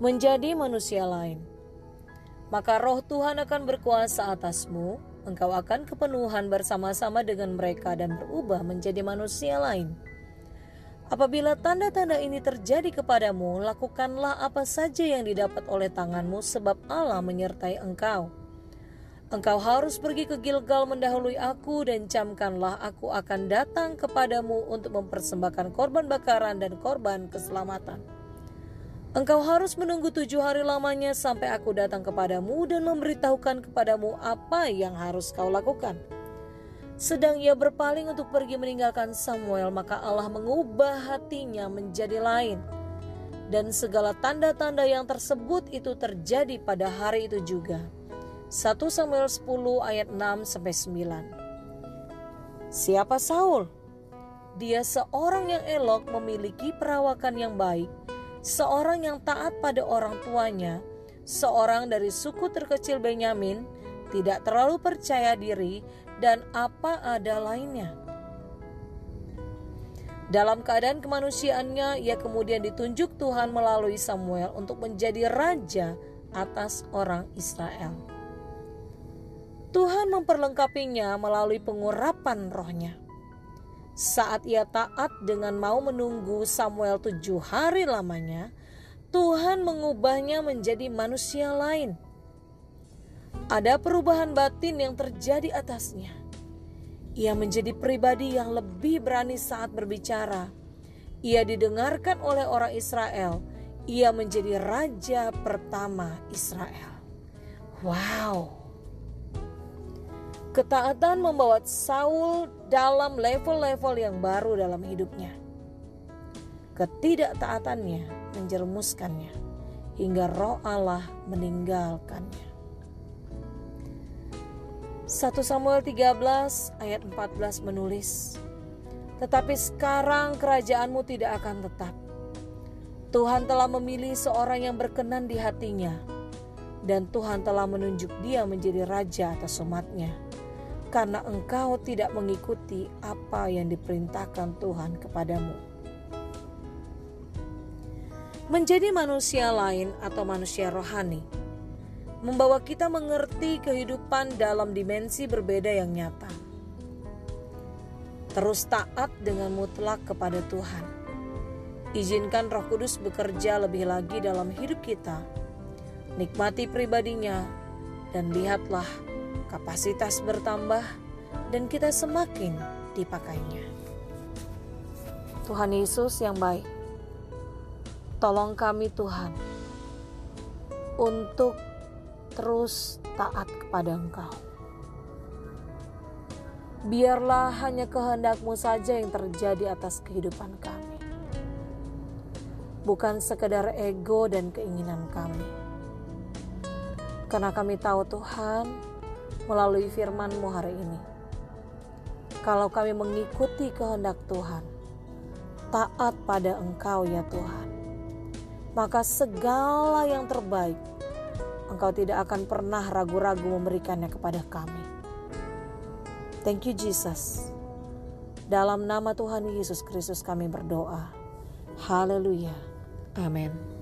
menjadi manusia lain. Maka roh Tuhan akan berkuasa atasmu, engkau akan kepenuhan bersama-sama dengan mereka dan berubah menjadi manusia lain. Apabila tanda-tanda ini terjadi kepadamu, lakukanlah apa saja yang didapat oleh tanganmu sebab Allah menyertai engkau. Engkau harus pergi ke Gilgal mendahului aku dan camkanlah aku akan datang kepadamu untuk mempersembahkan korban bakaran dan korban keselamatan. Engkau harus menunggu tujuh hari lamanya sampai aku datang kepadamu dan memberitahukan kepadamu apa yang harus kau lakukan. Sedang ia berpaling untuk pergi meninggalkan Samuel, maka Allah mengubah hatinya menjadi lain. Dan segala tanda-tanda yang tersebut itu terjadi pada hari itu juga. 1 Samuel 10 ayat 6 sampai 9. Siapa Saul? Dia seorang yang elok memiliki perawakan yang baik seorang yang taat pada orang tuanya, seorang dari suku terkecil Benyamin, tidak terlalu percaya diri, dan apa ada lainnya. Dalam keadaan kemanusiaannya, ia kemudian ditunjuk Tuhan melalui Samuel untuk menjadi raja atas orang Israel. Tuhan memperlengkapinya melalui pengurapan rohnya. Saat ia taat dengan mau menunggu Samuel tujuh hari lamanya, Tuhan mengubahnya menjadi manusia lain. Ada perubahan batin yang terjadi atasnya. Ia menjadi pribadi yang lebih berani saat berbicara. Ia didengarkan oleh orang Israel. Ia menjadi raja pertama Israel. Wow! Ketaatan membawa Saul dalam level-level yang baru dalam hidupnya. Ketidaktaatannya menjerumuskannya hingga roh Allah meninggalkannya. 1 Samuel 13 ayat 14 menulis, Tetapi sekarang kerajaanmu tidak akan tetap. Tuhan telah memilih seorang yang berkenan di hatinya, dan Tuhan telah menunjuk dia menjadi raja atas umatnya karena engkau tidak mengikuti apa yang diperintahkan Tuhan kepadamu. Menjadi manusia lain atau manusia rohani membawa kita mengerti kehidupan dalam dimensi berbeda yang nyata. Terus taat dengan mutlak kepada Tuhan. Izinkan Roh Kudus bekerja lebih lagi dalam hidup kita. Nikmati pribadinya dan lihatlah kapasitas bertambah, dan kita semakin dipakainya. Tuhan Yesus yang baik, tolong kami Tuhan untuk terus taat kepada Engkau. Biarlah hanya kehendakmu saja yang terjadi atas kehidupan kami. Bukan sekedar ego dan keinginan kami. Karena kami tahu Tuhan, melalui firman-Mu hari ini. Kalau kami mengikuti kehendak Tuhan, taat pada Engkau ya Tuhan, maka segala yang terbaik Engkau tidak akan pernah ragu-ragu memberikannya kepada kami. Thank you Jesus. Dalam nama Tuhan Yesus Kristus kami berdoa. Haleluya. Amin.